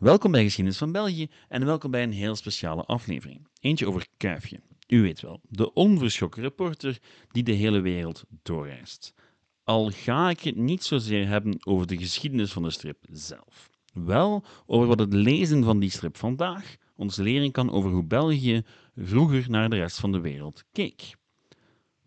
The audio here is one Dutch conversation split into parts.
Welkom bij Geschiedenis van België en welkom bij een heel speciale aflevering. Eentje over Kuifje. U weet wel, de onverschrokken reporter die de hele wereld doorreist. Al ga ik het niet zozeer hebben over de geschiedenis van de strip zelf. Wel over wat het lezen van die strip vandaag ons leren kan over hoe België vroeger naar de rest van de wereld keek.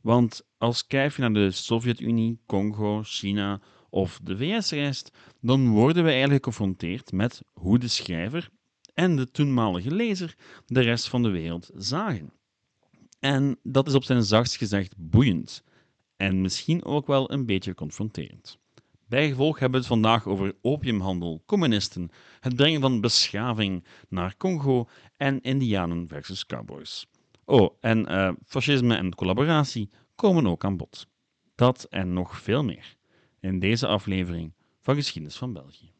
Want als Kuifje naar de Sovjet-Unie, Congo, China of de VS reist, dan worden we eigenlijk geconfronteerd met hoe de schrijver en de toenmalige lezer de rest van de wereld zagen. En dat is op zijn zachtst gezegd boeiend en misschien ook wel een beetje confronterend. Bijgevolg hebben we het vandaag over opiumhandel, communisten, het brengen van beschaving naar Congo en Indianen versus cowboys. Oh, en uh, fascisme en collaboratie komen ook aan bod. Dat en nog veel meer in deze aflevering van Geschiedenis van België.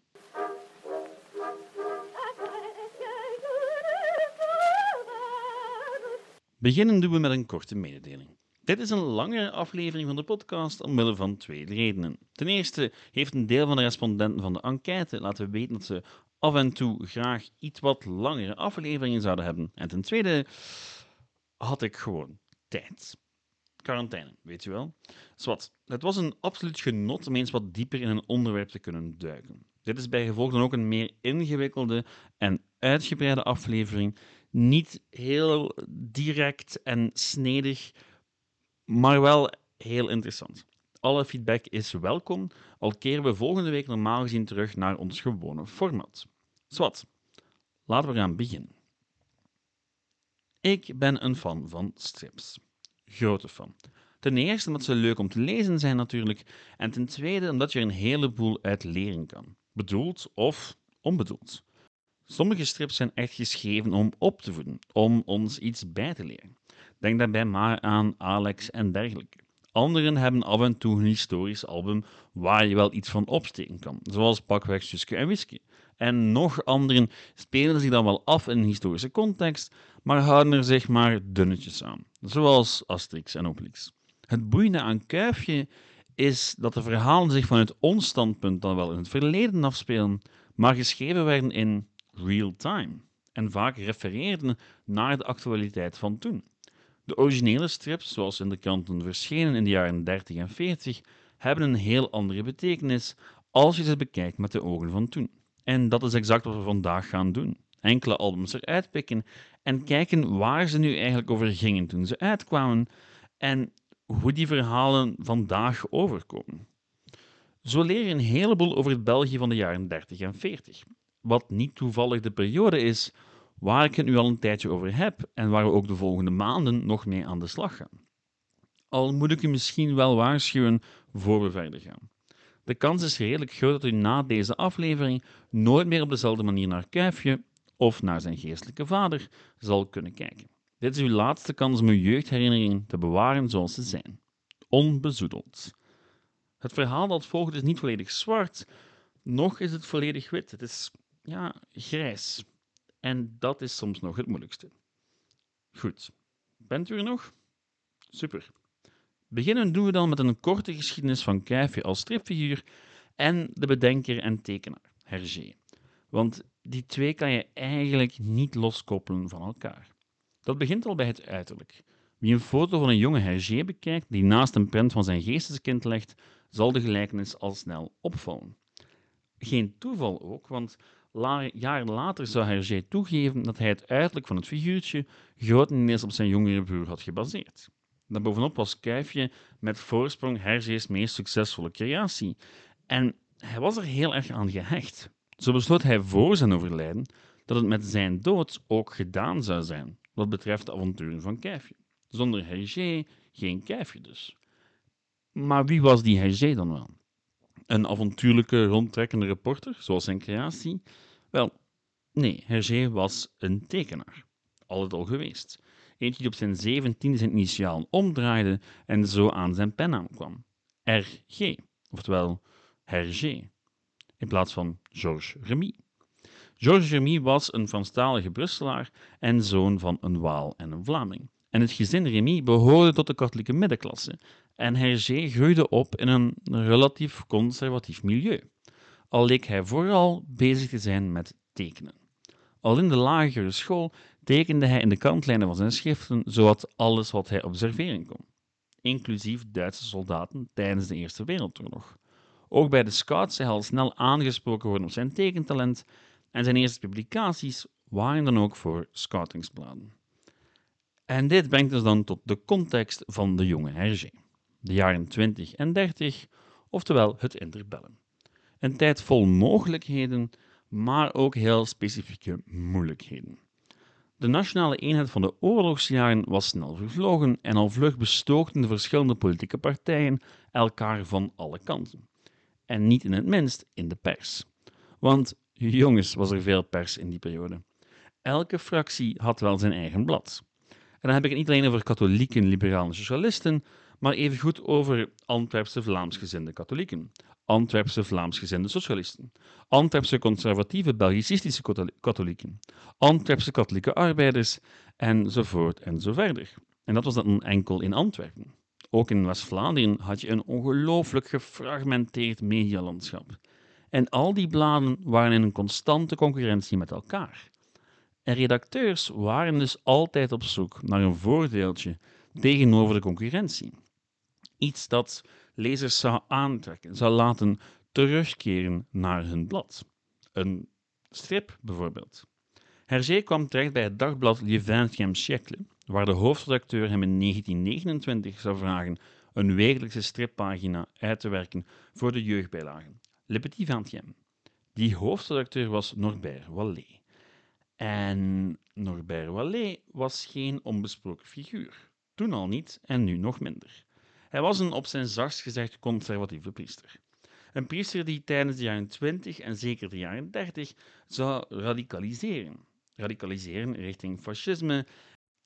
Beginnen doen we met een korte mededeling. Dit is een langere aflevering van de podcast omwille van twee redenen. Ten eerste heeft een deel van de respondenten van de enquête laten weten dat ze af en toe graag iets wat langere afleveringen zouden hebben. En ten tweede had ik gewoon tijd quarantaine, weet je wel. Zwat, het was een absoluut genot om eens wat dieper in een onderwerp te kunnen duiken. Dit is bijgevolg dan ook een meer ingewikkelde en uitgebreide aflevering. Niet heel direct en snedig, maar wel heel interessant. Alle feedback is welkom, al keren we volgende week normaal gezien terug naar ons gewone format. Zwat, laten we gaan beginnen. Ik ben een fan van strips grote fan. Ten eerste omdat ze leuk om te lezen zijn natuurlijk, en ten tweede omdat je er een heleboel uit leren kan. Bedoeld of onbedoeld. Sommige strips zijn echt geschreven om op te voeden, om ons iets bij te leren. Denk daarbij maar aan Alex en dergelijke. Anderen hebben af en toe een historisch album waar je wel iets van opsteken kan, zoals pakweg Suske en Whisky. En nog anderen spelen zich dan wel af in een historische context, maar houden er zich maar dunnetjes aan, zoals Asterix en Obelix. Het boeiende aan Kuifje is dat de verhalen zich vanuit ons standpunt dan wel in het verleden afspelen, maar geschreven werden in real time en vaak refereerden naar de actualiteit van toen. De originele strips, zoals in de kranten verschenen in de jaren 30 en 40, hebben een heel andere betekenis als je ze bekijkt met de ogen van toen. En dat is exact wat we vandaag gaan doen. Enkele albums eruit pikken en kijken waar ze nu eigenlijk over gingen toen ze uitkwamen en hoe die verhalen vandaag overkomen. Zo leer je een heleboel over het België van de jaren 30 en 40, wat niet toevallig de periode is waar ik het nu al een tijdje over heb en waar we ook de volgende maanden nog mee aan de slag gaan. Al moet ik u misschien wel waarschuwen voor we verder gaan. De kans is redelijk groot dat u na deze aflevering nooit meer op dezelfde manier naar Kuifje of naar zijn geestelijke vader zal kunnen kijken. Dit is uw laatste kans om uw jeugdherinneringen te bewaren zoals ze zijn. Onbezoedeld. Het verhaal dat volgt is niet volledig zwart, nog is het volledig wit. Het is, ja, grijs. En dat is soms nog het moeilijkste. Goed, bent u er nog? Super. Beginnen doen we dan met een korte geschiedenis van Kuifje als stripfiguur en de bedenker en tekenaar, Hergé. Want die twee kan je eigenlijk niet loskoppelen van elkaar. Dat begint al bij het uiterlijk. Wie een foto van een jonge Hergé bekijkt die naast een prent van zijn geesteskind legt, zal de gelijkenis al snel opvallen. Geen toeval ook, want jaren later zou Hergé toegeven dat hij het uiterlijk van het figuurtje grotendeels op zijn jongere broer had gebaseerd. Daarbovenop was Kuifje met voorsprong Hergé's meest succesvolle creatie. En hij was er heel erg aan gehecht. Zo besloot hij voor zijn overlijden dat het met zijn dood ook gedaan zou zijn, wat betreft de avonturen van Kuifje. Zonder Hergé geen Kuifje dus. Maar wie was die Hergé dan wel? Een avontuurlijke, rondtrekkende reporter, zoals zijn creatie? Wel, nee, Hergé was een tekenaar. Altijd al geweest. Eentje die op zijn zeventiende zijn initiaal omdraaide en zo aan zijn pen kwam. RG, oftewel Hergé, in plaats van Georges Remy. Georges Remy was een Franstalige Brusselaar en zoon van een Waal en een Vlaming. En het gezin Remy behoorde tot de katholieke middenklasse en Hergé groeide op in een relatief conservatief milieu. Al leek hij vooral bezig te zijn met tekenen. Al in de lagere school tekende hij in de kantlijnen van zijn schriften zowat alles wat hij observeren kon, inclusief Duitse soldaten tijdens de Eerste Wereldoorlog. Ook bij de scouts hij al snel aangesproken worden op zijn tekentalent en zijn eerste publicaties waren dan ook voor scoutingsbladen. En dit brengt ons dan tot de context van de jonge Hergé, de jaren 20 en 30, oftewel het interbellum. Een tijd vol mogelijkheden, maar ook heel specifieke moeilijkheden. De nationale eenheid van de oorlogsjaren was snel vervlogen en al vlug bestookten de verschillende politieke partijen elkaar van alle kanten. En niet in het minst in de pers. Want jongens, was er veel pers in die periode. Elke fractie had wel zijn eigen blad. En dan heb ik het niet alleen over katholieken, liberalen socialisten, maar evengoed over Antwerpse Vlaamsgezinde katholieken, Antwerpse Vlaamsgezinde socialisten, Antwerpse conservatieve Belgicistische katholieken, Antwerpse katholieke arbeiders, enzovoort en zo verder. En dat was dan enkel in Antwerpen. Ook in West-Vlaanderen had je een ongelooflijk gefragmenteerd medialandschap. En al die bladen waren in een constante concurrentie met elkaar. En redacteurs waren dus altijd op zoek naar een voordeeltje tegenover de concurrentie. Iets dat lezers zou aantrekken, zou laten terugkeren naar hun blad. Een strip bijvoorbeeld. Hergé kwam terecht bij het dagblad Le Vingtième siècle, waar de hoofdredacteur hem in 1929 zou vragen een wekelijkse strippagina uit te werken voor de jeugdbijlagen. Le Petit Vingtième. Die hoofdredacteur was Norbert Wallé. En Norbert Wallé was geen onbesproken figuur. Toen al niet en nu nog minder. Hij was een op zijn zachtst gezegd conservatieve priester. Een priester die tijdens de jaren 20 en zeker de jaren 30 zou radicaliseren. Radicaliseren richting fascisme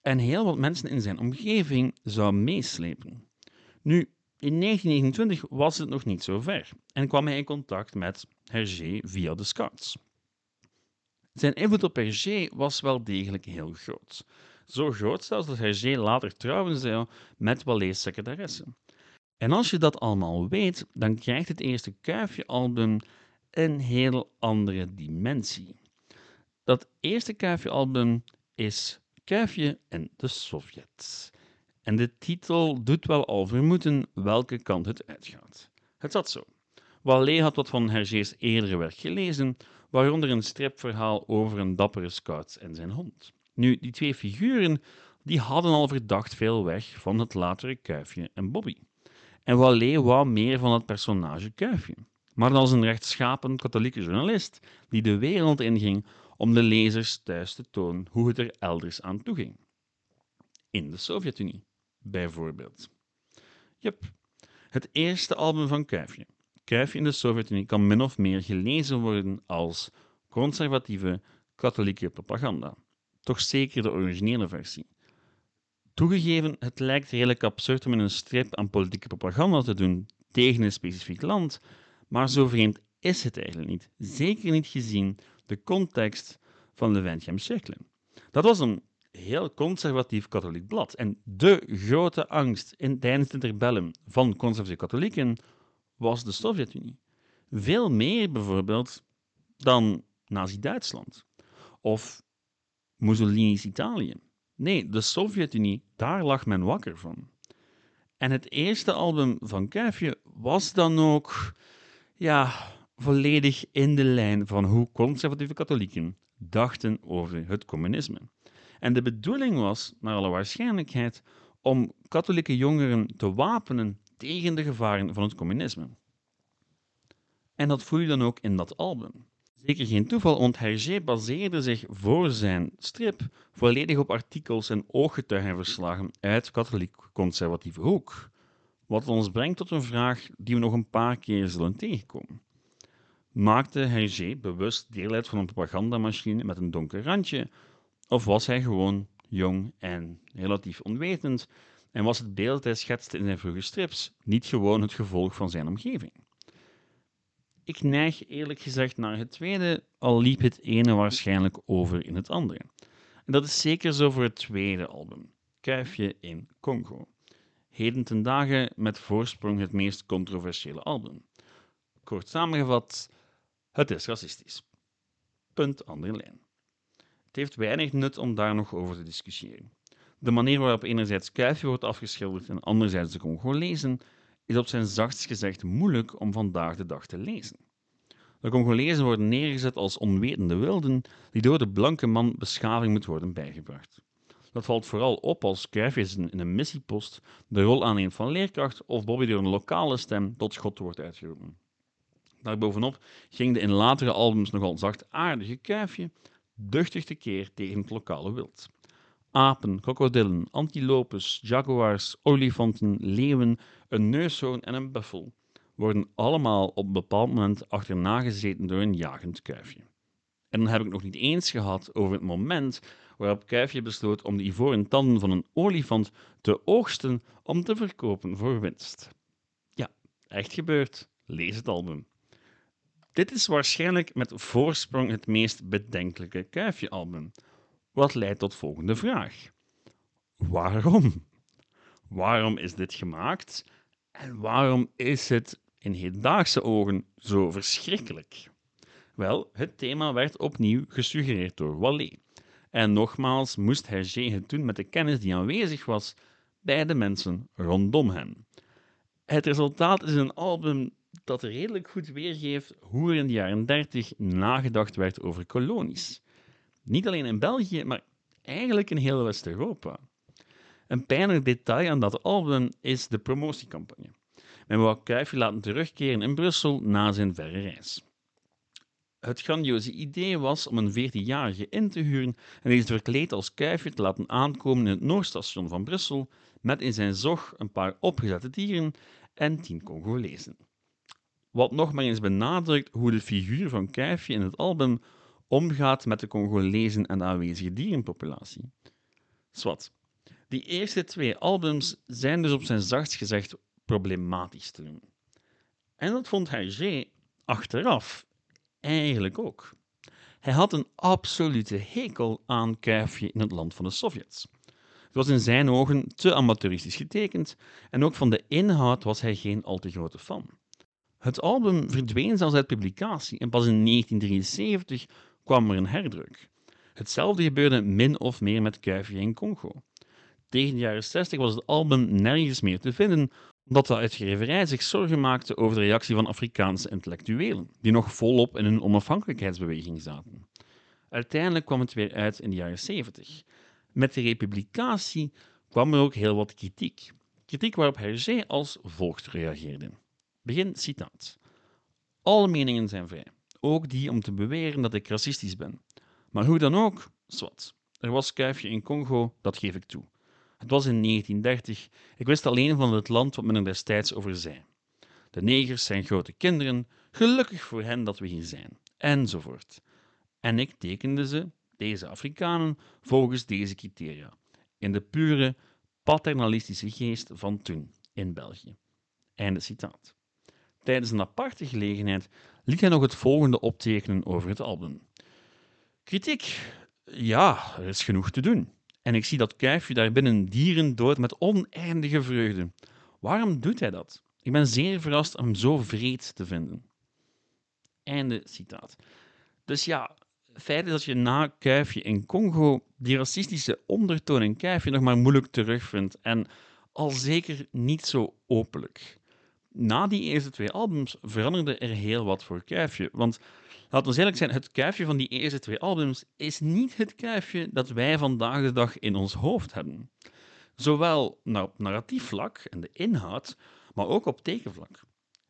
en heel wat mensen in zijn omgeving zou meeslepen. Nu, in 1929 was het nog niet zo ver en kwam hij in contact met Hergé via de Scouts. Zijn invloed op Hergé was wel degelijk heel groot. Zo groot zelfs dat Hergé later trouwen zou met Wallé's secretaresse. En als je dat allemaal weet, dan krijgt het eerste Kuifje-album een heel andere dimensie. Dat eerste Kuifje-album is Kuifje en de Sovjets. En de titel doet wel al vermoeden welke kant het uitgaat. Het zat zo. Wallé had wat van Hergé's eerdere werk gelezen, waaronder een stripverhaal over een dappere scout en zijn hond. Nu, die twee figuren die hadden al verdacht veel weg van het latere Kuifje en Bobby. En Wallé wou meer van het personage Kuifje, maar als een rechtschapen katholieke journalist die de wereld inging om de lezers thuis te tonen hoe het er elders aan toe ging. In de Sovjet-Unie, bijvoorbeeld. Yep, het eerste album van Kuifje, Kuifje in de Sovjet-Unie, kan min of meer gelezen worden als conservatieve katholieke propaganda. Toch zeker de originele versie. Toegegeven, het lijkt redelijk absurd om in een strip aan politieke propaganda te doen tegen een specifiek land, maar zo vreemd is het eigenlijk niet. Zeker niet gezien de context van de Wendtjem Circle. Dat was een heel conservatief katholiek blad. En de grote angst in, tijdens het interbellum van conservatieve katholieken was de Sovjet-Unie. Veel meer bijvoorbeeld dan Nazi-Duitsland of Mussolini's Italië. Nee, de Sovjet-Unie, daar lag men wakker van. En het eerste album van Kuifje was dan ook, ja, volledig in de lijn van hoe conservatieve katholieken dachten over het communisme. En de bedoeling was, naar alle waarschijnlijkheid, om katholieke jongeren te wapenen tegen de gevaren van het communisme. En dat voel je dan ook in dat album. Zeker geen toeval, want Hergé baseerde zich voor zijn strip volledig op artikels en ooggetuigenverslagen uit katholiek-conservatieve hoek. Wat ons brengt tot een vraag die we nog een paar keer zullen tegenkomen. Maakte Hergé bewust deel uit van een propagandamachine met een donker randje, of was hij gewoon jong en relatief onwetend en was het beeld dat hij schetste in zijn vroege strips niet gewoon het gevolg van zijn omgeving? Ik neig eerlijk gezegd naar het tweede, al liep het ene waarschijnlijk over in het andere. En dat is zeker zo voor het tweede album, Kuifje in Congo. Heden ten dagen met voorsprong het meest controversiële album. Kort samengevat, het is racistisch. Punt andere lijn. Het heeft weinig nut om daar nog over te discussiëren. De manier waarop enerzijds Kuifje wordt afgeschilderd en anderzijds de Congolezen is op zijn zachtst gezegd moeilijk om vandaag de dag te lezen. De Congolezen worden neergezet als onwetende wilden die door de blanke man beschaving moet worden bijgebracht. Dat valt vooral op als Kuifjes in een missiepost de rol aanneemt van leerkracht of Bobby door een lokale stem tot schot wordt uitgeroepen. Daarbovenop ging de in latere albums nogal zachtaardige Kuifje duchtig tekeer tegen het lokale wild. Apen, krokodillen, antilopes, jaguars, olifanten, leeuwen, een neushoorn en een buffel worden allemaal op een bepaald moment achterna gezeten door een jagend kuifje. En dan heb ik nog niet eens gehad over het moment waarop Kuifje besloot om de ivoren tanden van een olifant te oogsten om te verkopen voor winst. Ja, echt gebeurd. Lees het album. Dit is waarschijnlijk met voorsprong het meest bedenkelijke Kuifje-album, wat leidt tot volgende vraag. Waarom? Waarom is dit gemaakt en waarom is het in hedendaagse ogen zo verschrikkelijk? Wel, het thema werd opnieuw gesuggereerd door Wallé. En nogmaals moest Hergé het doen met de kennis die aanwezig was bij de mensen rondom hem. Het resultaat is een album dat redelijk goed weergeeft hoe er in de jaren 30 nagedacht werd over kolonies. Niet alleen in België, maar eigenlijk in heel West-Europa. Een pijnlijk detail aan dat album is de promotiecampagne. Men wou Kuifje laten terugkeren in Brussel na zijn verre reis. Het grandioze idee was om een 14-jarige in te huren en deze verkleed als kuifje te laten aankomen in het Noordstation van Brussel met in zijn zog een paar opgezette dieren en tien Congolezen. Wat nog maar eens benadrukt hoe de figuur van Kuifje in het album omgaat met de Congolezen en de aanwezige dierenpopulatie. Swat. Die eerste twee albums zijn dus op zijn zachtst gezegd problematisch te noemen. En dat vond Hergé achteraf eigenlijk ook. Hij had een absolute hekel aan Kuifje in het land van de Sovjets. Het was in zijn ogen te amateuristisch getekend en ook van de inhoud was hij geen al te grote fan. Het album verdween zelfs uit publicatie en pas in 1973 kwam er een herdruk. Hetzelfde gebeurde min of meer met Kuifje in Congo. Tegen de jaren 60 was het album nergens meer te vinden, omdat de uitgeverij zich zorgen maakte over de reactie van Afrikaanse intellectuelen, die nog volop in hun onafhankelijkheidsbeweging zaten. Uiteindelijk kwam het weer uit in de jaren 70. Met de republicatie kwam er ook heel wat kritiek. Kritiek waarop Hergé als volgt reageerde. Begin citaat. Alle meningen zijn vrij, ook die om te beweren dat ik racistisch ben. Maar hoe dan ook, zwart. Er was kuifje in Congo, dat geef ik toe. Het was in 1930. Ik wist alleen van het land wat men er destijds over zei. De negers zijn grote kinderen, gelukkig voor hen dat we hier zijn, enzovoort. En ik tekende ze, deze Afrikanen, volgens deze criteria, in de pure paternalistische geest van toen in België. Einde citaat. Tijdens een aparte gelegenheid liet hij nog het volgende optekenen over het album. Kritiek. Ja, er is genoeg te doen. En ik zie dat kuifje daar binnen dieren dood met oneindige vreugde. Waarom doet hij dat? Ik ben zeer verrast om hem zo vreed te vinden. Einde citaat. Dus ja, het feit is dat je na Kuifje in Congo die racistische ondertoon in Kuifje nog maar moeilijk terugvindt en al zeker niet zo openlijk. Na die eerste twee albums veranderde er heel wat voor Kuifje, want Laten we eerlijk zijn, het kuifje van die eerste twee albums is niet het kuifje dat wij vandaag de dag in ons hoofd hebben. Zowel op narratief vlak en de inhoud, maar ook op tekenvlak.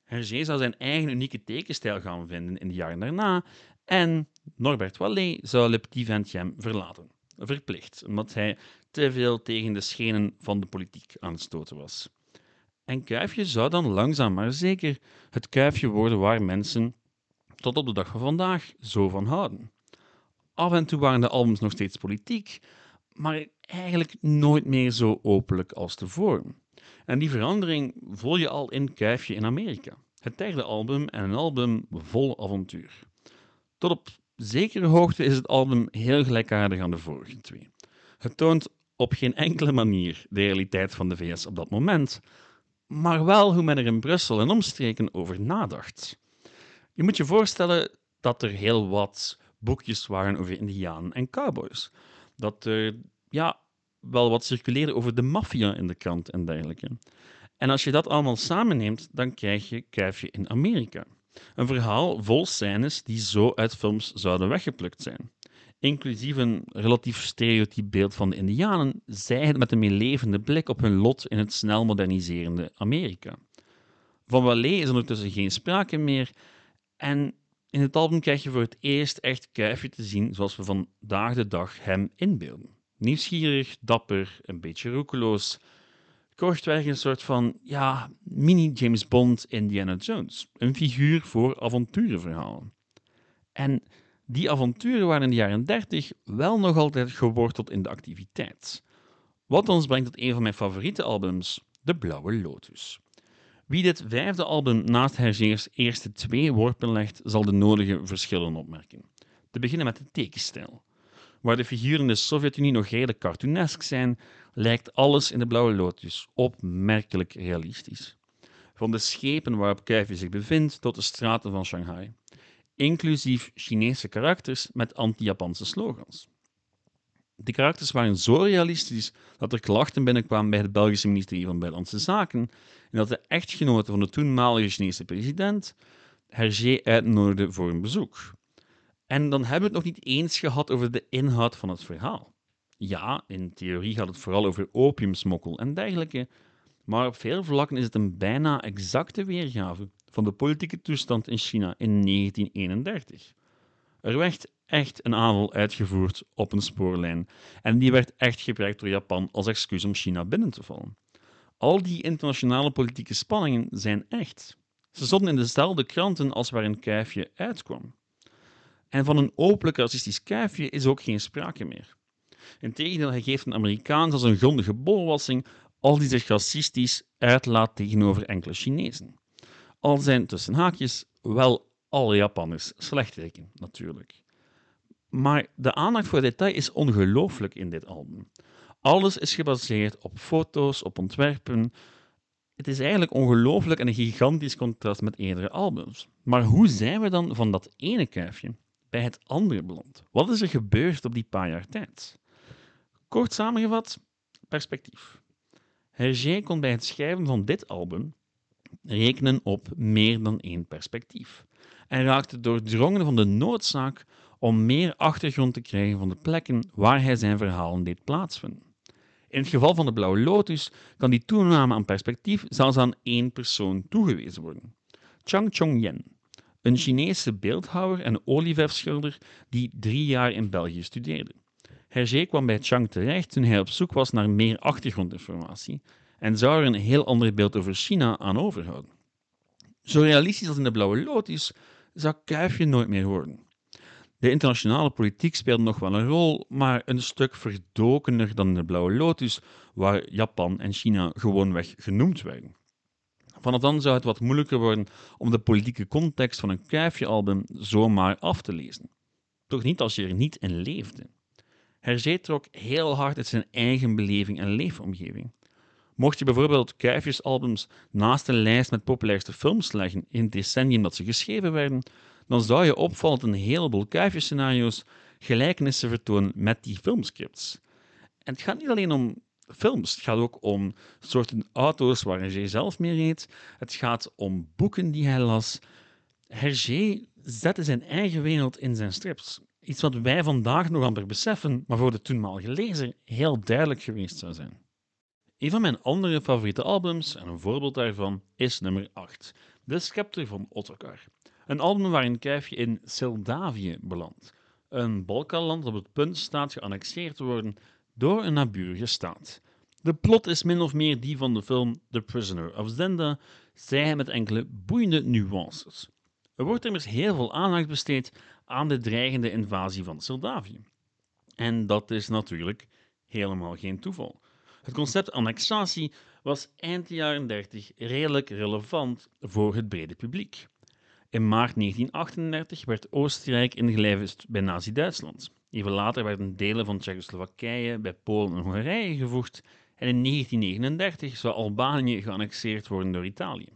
Hergé zou zijn eigen unieke tekenstijl gaan vinden in de jaren daarna en Norbert Wallé zou Le Petit verlaten. Verplicht, omdat hij te veel tegen de schenen van de politiek aan het stoten was. En Kuifje zou dan langzaam maar zeker het kuifje worden waar mensen tot op de dag van vandaag zo van houden. Af en toe waren de albums nog steeds politiek, maar eigenlijk nooit meer zo openlijk als tevoren. En die verandering voel je al in Kuifje in Amerika. Het derde album en een album vol avontuur. Tot op zekere hoogte is het album heel gelijkaardig aan de vorige twee. Het toont op geen enkele manier de realiteit van de VS op dat moment, maar wel hoe men er in Brussel en omstreken over nadacht. Je moet je voorstellen dat er heel wat boekjes waren over indianen en cowboys. Dat er ja, wel wat circuleerde over de maffia in de krant en dergelijke. En als je dat allemaal samenneemt, dan krijg je Kuifje in Amerika. Een verhaal vol scènes die zo uit films zouden weggeplukt zijn. Inclusief een relatief stereotyp beeld van de Indianen, zij het met een meelevende blik op hun lot in het snel moderniserende Amerika. Van Wallet is ondertussen geen sprake meer en in het album krijg je voor het eerst echt Kuifje te zien zoals we vandaag de dag hem inbeelden. Nieuwsgierig, dapper, een beetje roekeloos. Kortweg een soort van, ja, mini-James Bond Indiana Jones. Een figuur voor avonturenverhalen. En die avonturen waren in de jaren 30 wel nog altijd geworteld in de activiteit. Wat ons brengt tot een van mijn favoriete albums, De Blauwe Lotus. Wie dit vijfde album naast Hergé's eerste twee worpen legt, zal de nodige verschillen opmerken. Te beginnen met de tekenstijl. Waar de figuren in de Sovjet-Unie nog redelijk cartoonesk zijn, lijkt alles in de Blauwe Lotus opmerkelijk realistisch. Van de schepen waarop Kuifje zich bevindt tot de straten van Shanghai. Inclusief Chinese karakters met anti-Japanse slogans. De karakters waren zo realistisch dat er klachten binnenkwamen bij het Belgische ministerie van Buitenlandse Zaken en dat de echtgenote van de toenmalige Chinese president Hergé uitnodigde voor een bezoek. En dan hebben we het nog niet eens gehad over de inhoud van het verhaal. Ja, in theorie gaat het vooral over opiumsmokkel en dergelijke, maar op veel vlakken is het een bijna exacte weergave van de politieke toestand in China in 1931. Er werd echt een aanval uitgevoerd op een spoorlijn en die werd echt gebruikt door Japan als excuus om China binnen te vallen. Al die internationale politieke spanningen zijn echt. Ze stonden in dezelfde kranten als waar een kuifje uitkwam. En van een openlijk racistisch kuifje is ook geen sprake meer. Integendeel, hij geeft een Amerikaan als een grondige bolwassing als die zich racistisch uitlaat tegenover enkele Chinezen. Al zijn tussen haakjes wel alle Japanners slechteriken, natuurlijk. Maar de aandacht voor detail is ongelooflijk in dit album. Alles is gebaseerd op foto's, op ontwerpen. Het is eigenlijk ongelooflijk en een gigantisch contrast met eerdere albums. Maar hoe zijn we dan van dat ene kuifje bij het andere beland? Wat is er gebeurd op die paar jaar tijd? Kort samengevat, perspectief. Hergé kon bij het schrijven van dit album rekenen op meer dan één perspectief en raakte doordrongen van de noodzaak om meer achtergrond te krijgen van de plekken waar hij zijn verhalen deed plaatsvinden. In het geval van de Blauwe Lotus kan die toename aan perspectief zelfs aan één persoon toegewezen worden. Chang Chong-yen, een Chinese beeldhouwer en olieverfschilder die drie jaar in België studeerde. Hergé kwam bij Chang terecht toen hij op zoek was naar meer achtergrondinformatie en zou er een heel ander beeld over China aan overhouden. Zo realistisch als in de Blauwe Lotus zou Kuifje nooit meer worden. De internationale politiek speelde nog wel een rol, maar een stuk verdokener dan in de Blauwe Lotus, waar Japan en China gewoonweg genoemd werden. Vanaf dan zou het wat moeilijker worden om de politieke context van een Kuifje-album zomaar af te lezen. Toch niet als je er niet in leefde. Hergé trok heel hard uit zijn eigen beleving en leefomgeving. Mocht je bijvoorbeeld Kuifjesalbums naast de lijst met populairste films leggen in het decennium dat ze geschreven werden, dan zou je opvallend een heleboel kuifjescenario's gelijkenissen vertonen met die filmscripts. En het gaat niet alleen om films, het gaat ook om soorten auto's waar Hergé zelf mee reed. Het gaat om boeken die hij las. Hergé zette zijn eigen wereld in zijn strips. Iets wat wij vandaag nog amper beseffen, maar voor de toenmalige lezer heel duidelijk geweest zou zijn. Een van mijn andere favoriete albums, en een voorbeeld daarvan, is nummer 8, De Scepter van Ottokar. Een album waarin Kuifje in Moldavië belandt, een Balkanland dat op het punt staat geannexeerd te worden door een naburige staat. De plot is min of meer die van de film The Prisoner of Zenda, zij met enkele boeiende nuances. Er wordt immers heel veel aandacht besteed aan de dreigende invasie van Moldavië. En dat is natuurlijk helemaal geen toeval. Het concept annexatie was eind jaren 30 redelijk relevant voor het brede publiek. In maart 1938 werd Oostenrijk ingelijfd bij Nazi-Duitsland. Even later werden delen van Tsjechoslowakije bij Polen en Hongarije gevoegd en in 1939 zou Albanië geannexeerd worden door Italië.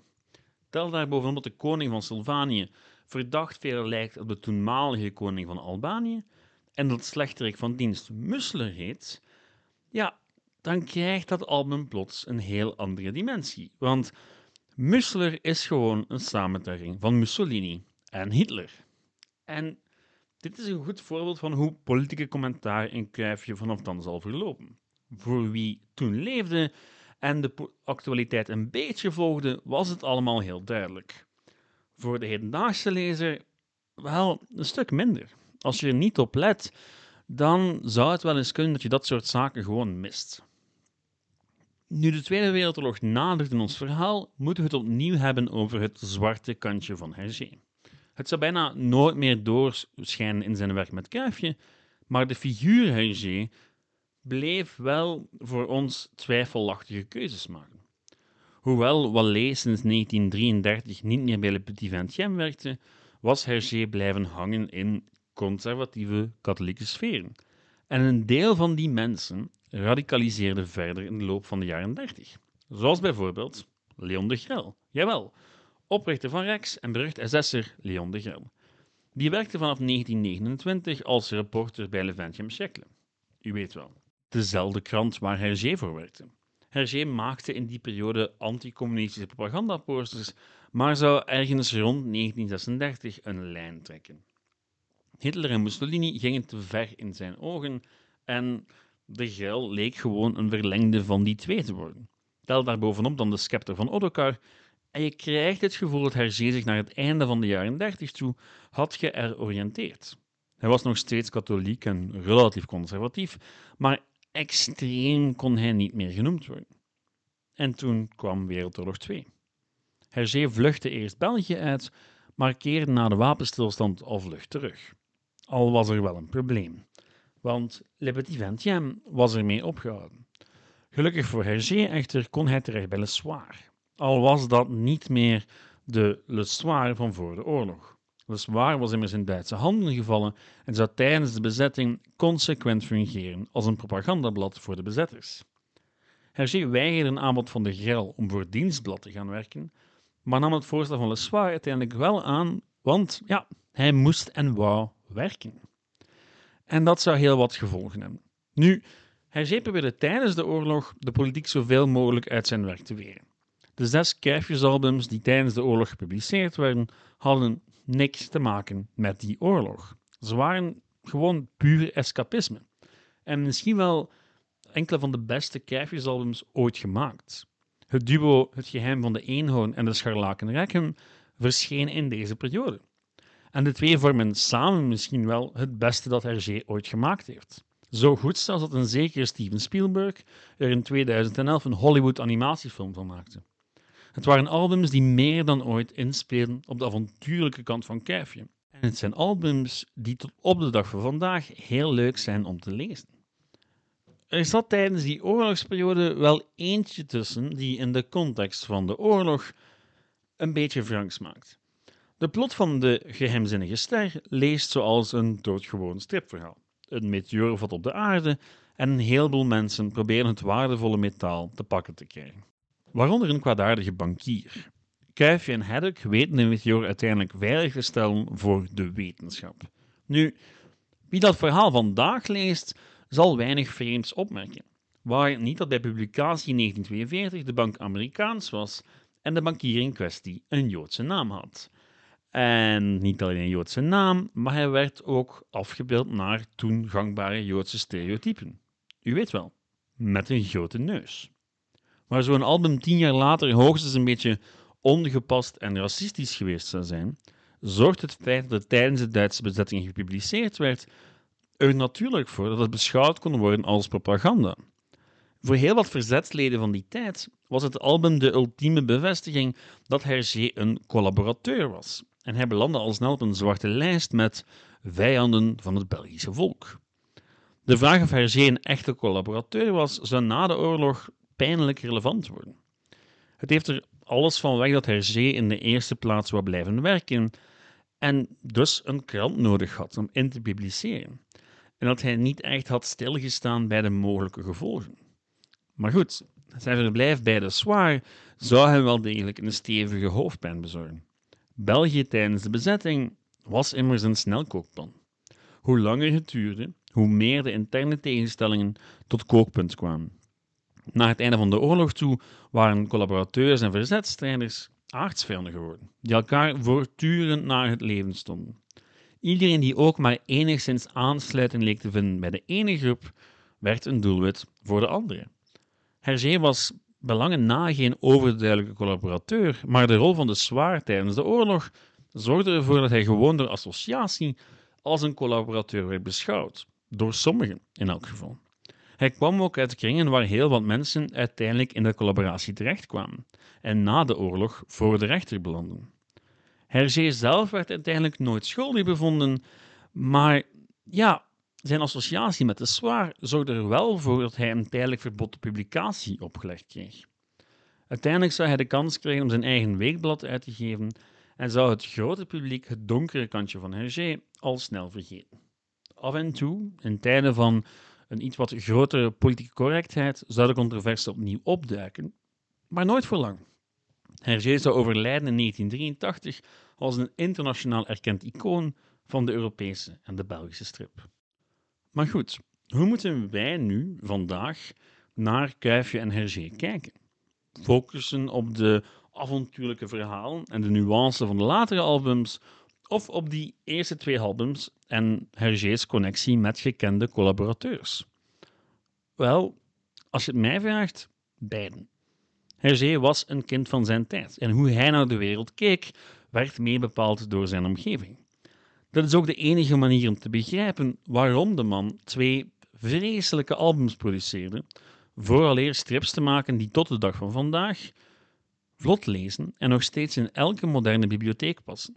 Tel daar bovenop dat de koning van Sylvanië verdacht veel lijkt op de toenmalige koning van Albanië en dat slechterik van dienst Mussler heet, ja, dan krijgt dat album plots een heel andere dimensie. Want Mussler is gewoon een samentrekking van Mussolini en Hitler. En dit is een goed voorbeeld van hoe politieke commentaar in Kuifje vanaf dan zal verlopen. Voor wie toen leefde en de actualiteit een beetje volgde, was het allemaal heel duidelijk. Voor de hedendaagse lezer, wel een stuk minder. Als je er niet op let, dan zou het wel eens kunnen dat je dat soort zaken gewoon mist. Nu de Tweede Wereldoorlog nadert in ons verhaal, moeten we het opnieuw hebben over het zwarte kantje van Hergé. Het zou bijna nooit meer doorschijnen in zijn werk met Kuifje, maar de figuur Hergé bleef wel voor ons twijfelachtige keuzes maken. Hoewel Wallet sinds 1933 niet meer bij Le Petit Vingtième werkte, was Hergé blijven hangen in conservatieve katholieke sferen. En een deel van die mensen radicaliseerde verder in de loop van de jaren 30. Zoals bijvoorbeeld Leon de Grel. Jawel, oprichter van Rex en berucht SS'er Leon de Grel. Die werkte vanaf 1929 als reporter bij Le Vingtième siècle. U weet wel, dezelfde krant waar Hergé voor werkte. Hergé maakte in die periode anticommunistische propagandaposters, maar zou ergens rond 1936 een lijn trekken. Hitler en Mussolini gingen te ver in zijn ogen en de Gel leek gewoon een verlengde van die twee te worden. Tel daarbovenop dan de scepter van Ottokar en je krijgt het gevoel dat Hergé zich naar het einde van de jaren 30 toe had georiënteerd. Hij was nog steeds katholiek en relatief conservatief, maar extreem kon hij niet meer genoemd worden. En toen kwam Wereldoorlog 2. Hergé vluchtte eerst België uit, maar keerde na de wapenstilstand al vlucht terug. Al was er wel een probleem, want Le Petit Vingtième was ermee opgehouden. Gelukkig voor Hergé echter kon hij terecht bij Le Soir, al was dat niet meer de Le Soir van voor de oorlog. Le Soir was immers in Duitse handen gevallen en zou tijdens de bezetting consequent fungeren als een propagandablad voor de bezetters. Hergé weigerde een aanbod van de Grel om voor dienstblad te gaan werken, maar nam het voorstel van Le Soir uiteindelijk wel aan, want ja, hij moest en wou werken. En dat zou heel wat gevolgen hebben. Nu, Hergé probeerde tijdens de oorlog de politiek zoveel mogelijk uit zijn werk te weren. De zes Kuifjesalbums die tijdens de oorlog gepubliceerd werden, hadden niks te maken met die oorlog. Ze waren gewoon puur escapisme. En misschien wel enkele van de beste Kuifjesalbums ooit gemaakt. Het duo Het Geheim van de Eenhoorn en de Scharlaken Rechem verscheen in deze periode. En de twee vormen samen misschien wel het beste dat Hergé ooit gemaakt heeft. Zo goed zelfs dat een zekere Steven Spielberg er in 2011 een Hollywood animatiefilm van maakte. Het waren albums die meer dan ooit inspeelden op de avontuurlijke kant van Kuifje. En het zijn albums die tot op de dag van vandaag heel leuk zijn om te lezen. Er zat tijdens die oorlogsperiode wel eentje tussen die in de context van de oorlog een beetje wrangs maakt. De plot van de geheimzinnige ster leest zoals een doodgewoon stripverhaal. Een meteor valt op de aarde en een heleboel mensen proberen het waardevolle metaal te pakken te krijgen. Waaronder een kwaadaardige bankier. Kuifje en Haddock weten de meteor uiteindelijk veilig te stellen voor de wetenschap. Nu, wie dat verhaal vandaag leest, zal weinig vreemds opmerken. Waar niet dat bij publicatie in 1942 de bank Amerikaans was en de bankier in kwestie een Joodse naam had. En niet alleen een Joodse naam, maar hij werd ook afgebeeld naar toen gangbare Joodse stereotypen. U weet wel, met een grote neus. Maar zo'n album tien jaar later hoogstens een beetje ongepast en racistisch geweest zou zijn, zorgt het feit dat het tijdens de Duitse bezetting gepubliceerd werd er natuurlijk voor dat het beschouwd kon worden als propaganda. Voor heel wat verzetsleden van die tijd was het album de ultieme bevestiging dat Hergé een collaborateur was en hij belandde al snel op een zwarte lijst met vijanden van het Belgische volk. De vraag of Hergé een echte collaborateur was, zou na de oorlog pijnlijk relevant worden. Het heeft er alles van weg dat Hergé in de eerste plaats wou blijven werken en dus een krant nodig had om in te publiceren. En dat hij niet echt had stilgestaan bij de mogelijke gevolgen. Maar goed, zijn verblijf bij de Soir zou hem wel degelijk een stevige hoofdpijn bezorgen. België tijdens de bezetting was immers een snelkookpan. Hoe langer het duurde, hoe meer de interne tegenstellingen tot kookpunt kwamen. Na het einde van de oorlog toe waren collaborateurs en verzetstrijders aardsvijanden geworden, die elkaar voortdurend naar het leven stonden. Iedereen die ook maar enigszins aansluiting leek te vinden bij de ene groep, werd een doelwit voor de andere. Hergé was belangen na geen overduidelijke collaborateur, maar de rol van de zwaar tijdens de oorlog zorgde ervoor dat hij gewoon door associatie als een collaborateur werd beschouwd, door sommigen in elk geval. Hij kwam ook uit kringen waar heel wat mensen uiteindelijk in de collaboratie terechtkwamen en na de oorlog voor de rechter belanden. Hergé zelf werd uiteindelijk nooit schuldig bevonden, maar ja, zijn associatie met de zwaar zorgde er wel voor dat hij een tijdelijk verbod op publicatie opgelegd kreeg. Uiteindelijk zou hij de kans krijgen om zijn eigen weekblad uit te geven en zou het grote publiek het donkere kantje van Hergé al snel vergeten. Af en toe, in tijden van een iets wat grotere politieke correctheid, zou de controverse opnieuw opduiken, maar nooit voor lang. Hergé zou overlijden in 1983 als een internationaal erkend icoon van de Europese en de Belgische strip. Maar goed, hoe moeten wij nu vandaag naar Kuifje en Hergé kijken? Focussen op de avontuurlijke verhalen en de nuance van de latere albums, of op die eerste twee albums en Hergé's connectie met gekende collaborateurs? Wel, als je het mij vraagt, beiden. Hergé was een kind van zijn tijd en hoe hij naar de wereld keek, werd meebepaald door zijn omgeving. Dat is ook de enige manier om te begrijpen waarom de man twee vreselijke albums produceerde, vooraleer strips te maken die tot de dag van vandaag vlot lezen en nog steeds in elke moderne bibliotheek passen.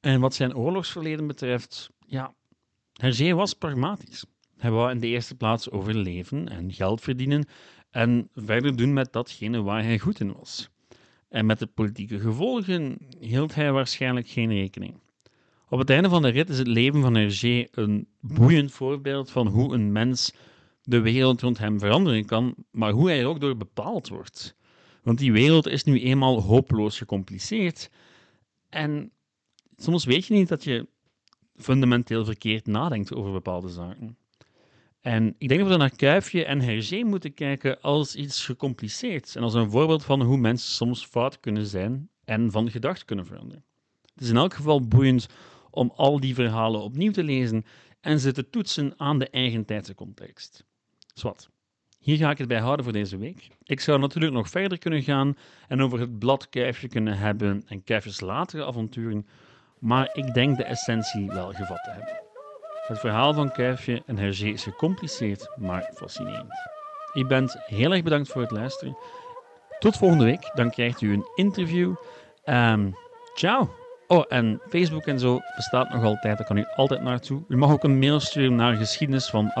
En wat zijn oorlogsverleden betreft, ja, Hergé was pragmatisch. Hij wou in de eerste plaats overleven en geld verdienen en verder doen met datgene waar hij goed in was. En met de politieke gevolgen hield hij waarschijnlijk geen rekening. Op het einde van de rit is het leven van Hergé een boeiend voorbeeld van hoe een mens de wereld rond hem veranderen kan, maar hoe hij er ook door bepaald wordt. Want die wereld is nu eenmaal hopeloos gecompliceerd. En soms weet je niet dat je fundamenteel verkeerd nadenkt over bepaalde zaken. En ik denk dat we naar Kuifje en Hergé moeten kijken als iets gecompliceerd en als een voorbeeld van hoe mensen soms fout kunnen zijn en van gedacht kunnen veranderen. Het is in elk geval boeiend om al die verhalen opnieuw te lezen en ze te toetsen aan de eigen tijdse context. Zwat. Hier ga ik het bij houden voor deze week. Ik zou natuurlijk nog verder kunnen gaan en over het blad Kuifje kunnen hebben en Kuifjes latere avonturen, maar ik denk de essentie wel gevat te hebben. Het verhaal van Kuifje en Hergé is gecompliceerd, maar fascinerend. Ik ben heel erg bedankt voor het luisteren. Tot volgende week, dan krijgt u een interview. Um, ciao! Oh, en Facebook en zo bestaat nog altijd, daar kan u altijd naartoe. U mag ook een mail sturen naar geschiedenis van